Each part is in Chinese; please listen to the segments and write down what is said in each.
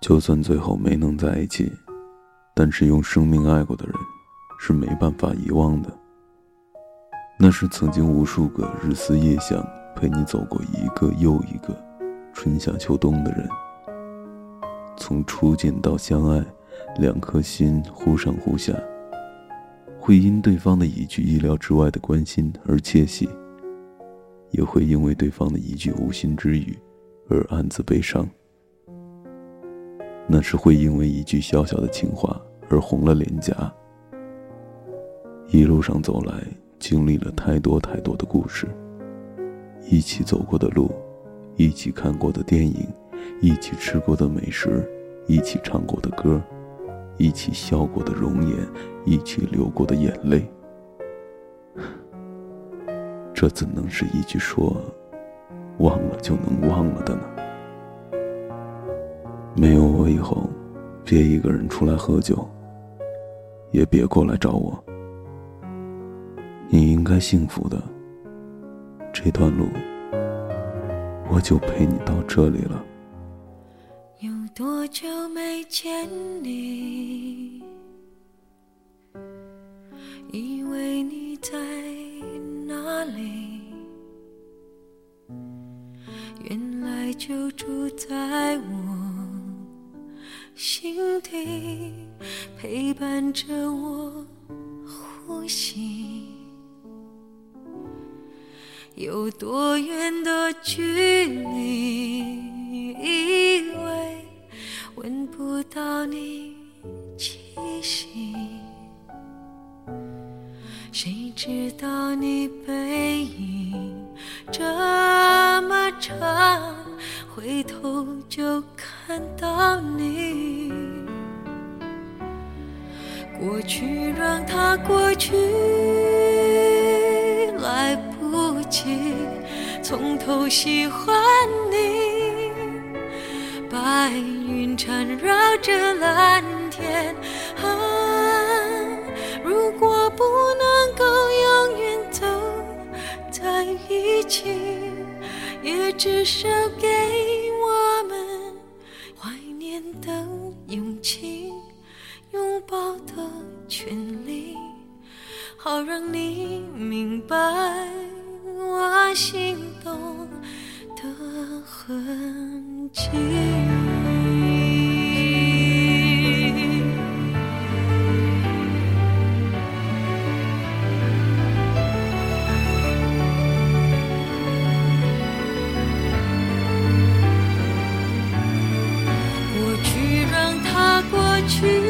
就算最后没能在一起，但是用生命爱过的人，是没办法遗忘的。那是曾经无数个日思夜想，陪你走过一个又一个春夏秋冬的人。从初见到相爱，两颗心忽上忽下，会因对方的一句意料之外的关心而窃喜，也会因为对方的一句无心之语而暗自悲伤。那是会因为一句小小的情话而红了脸颊。一路上走来，经历了太多太多的故事。一起走过的路，一起看过的电影，一起吃过的美食，一起唱过的歌，一起笑过的容颜，一起流过的眼泪。这怎能是一句说忘了就能忘了的呢？没有我，别一个人出来喝酒，也别过来找我。你应该幸福的。这段路，我就陪你到这里了。有多久没见你？以为你在哪里？原来就住在我。心底陪伴着我呼吸，有多远的距离？以为闻不到你气息，谁知道你背影这么长，回头就。看看到你，过去让它过去，来不及从头喜欢你。白云缠绕着蓝天，啊，如果不能够永远走在一起，也至少给。拥抱的权利，好让你明白我心动的痕迹。过去让它过去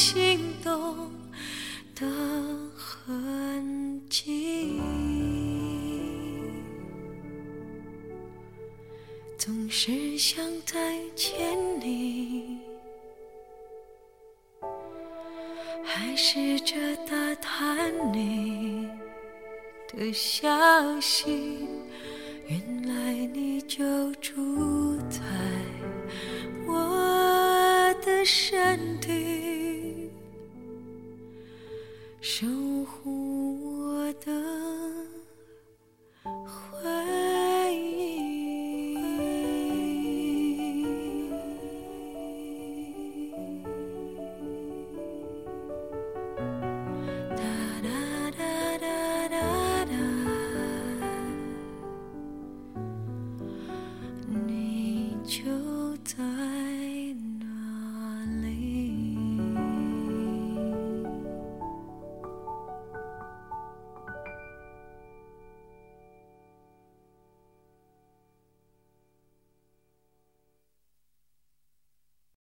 心动的痕迹。总是想再见你。还试着打探你的消息，原来你就住在我的身体，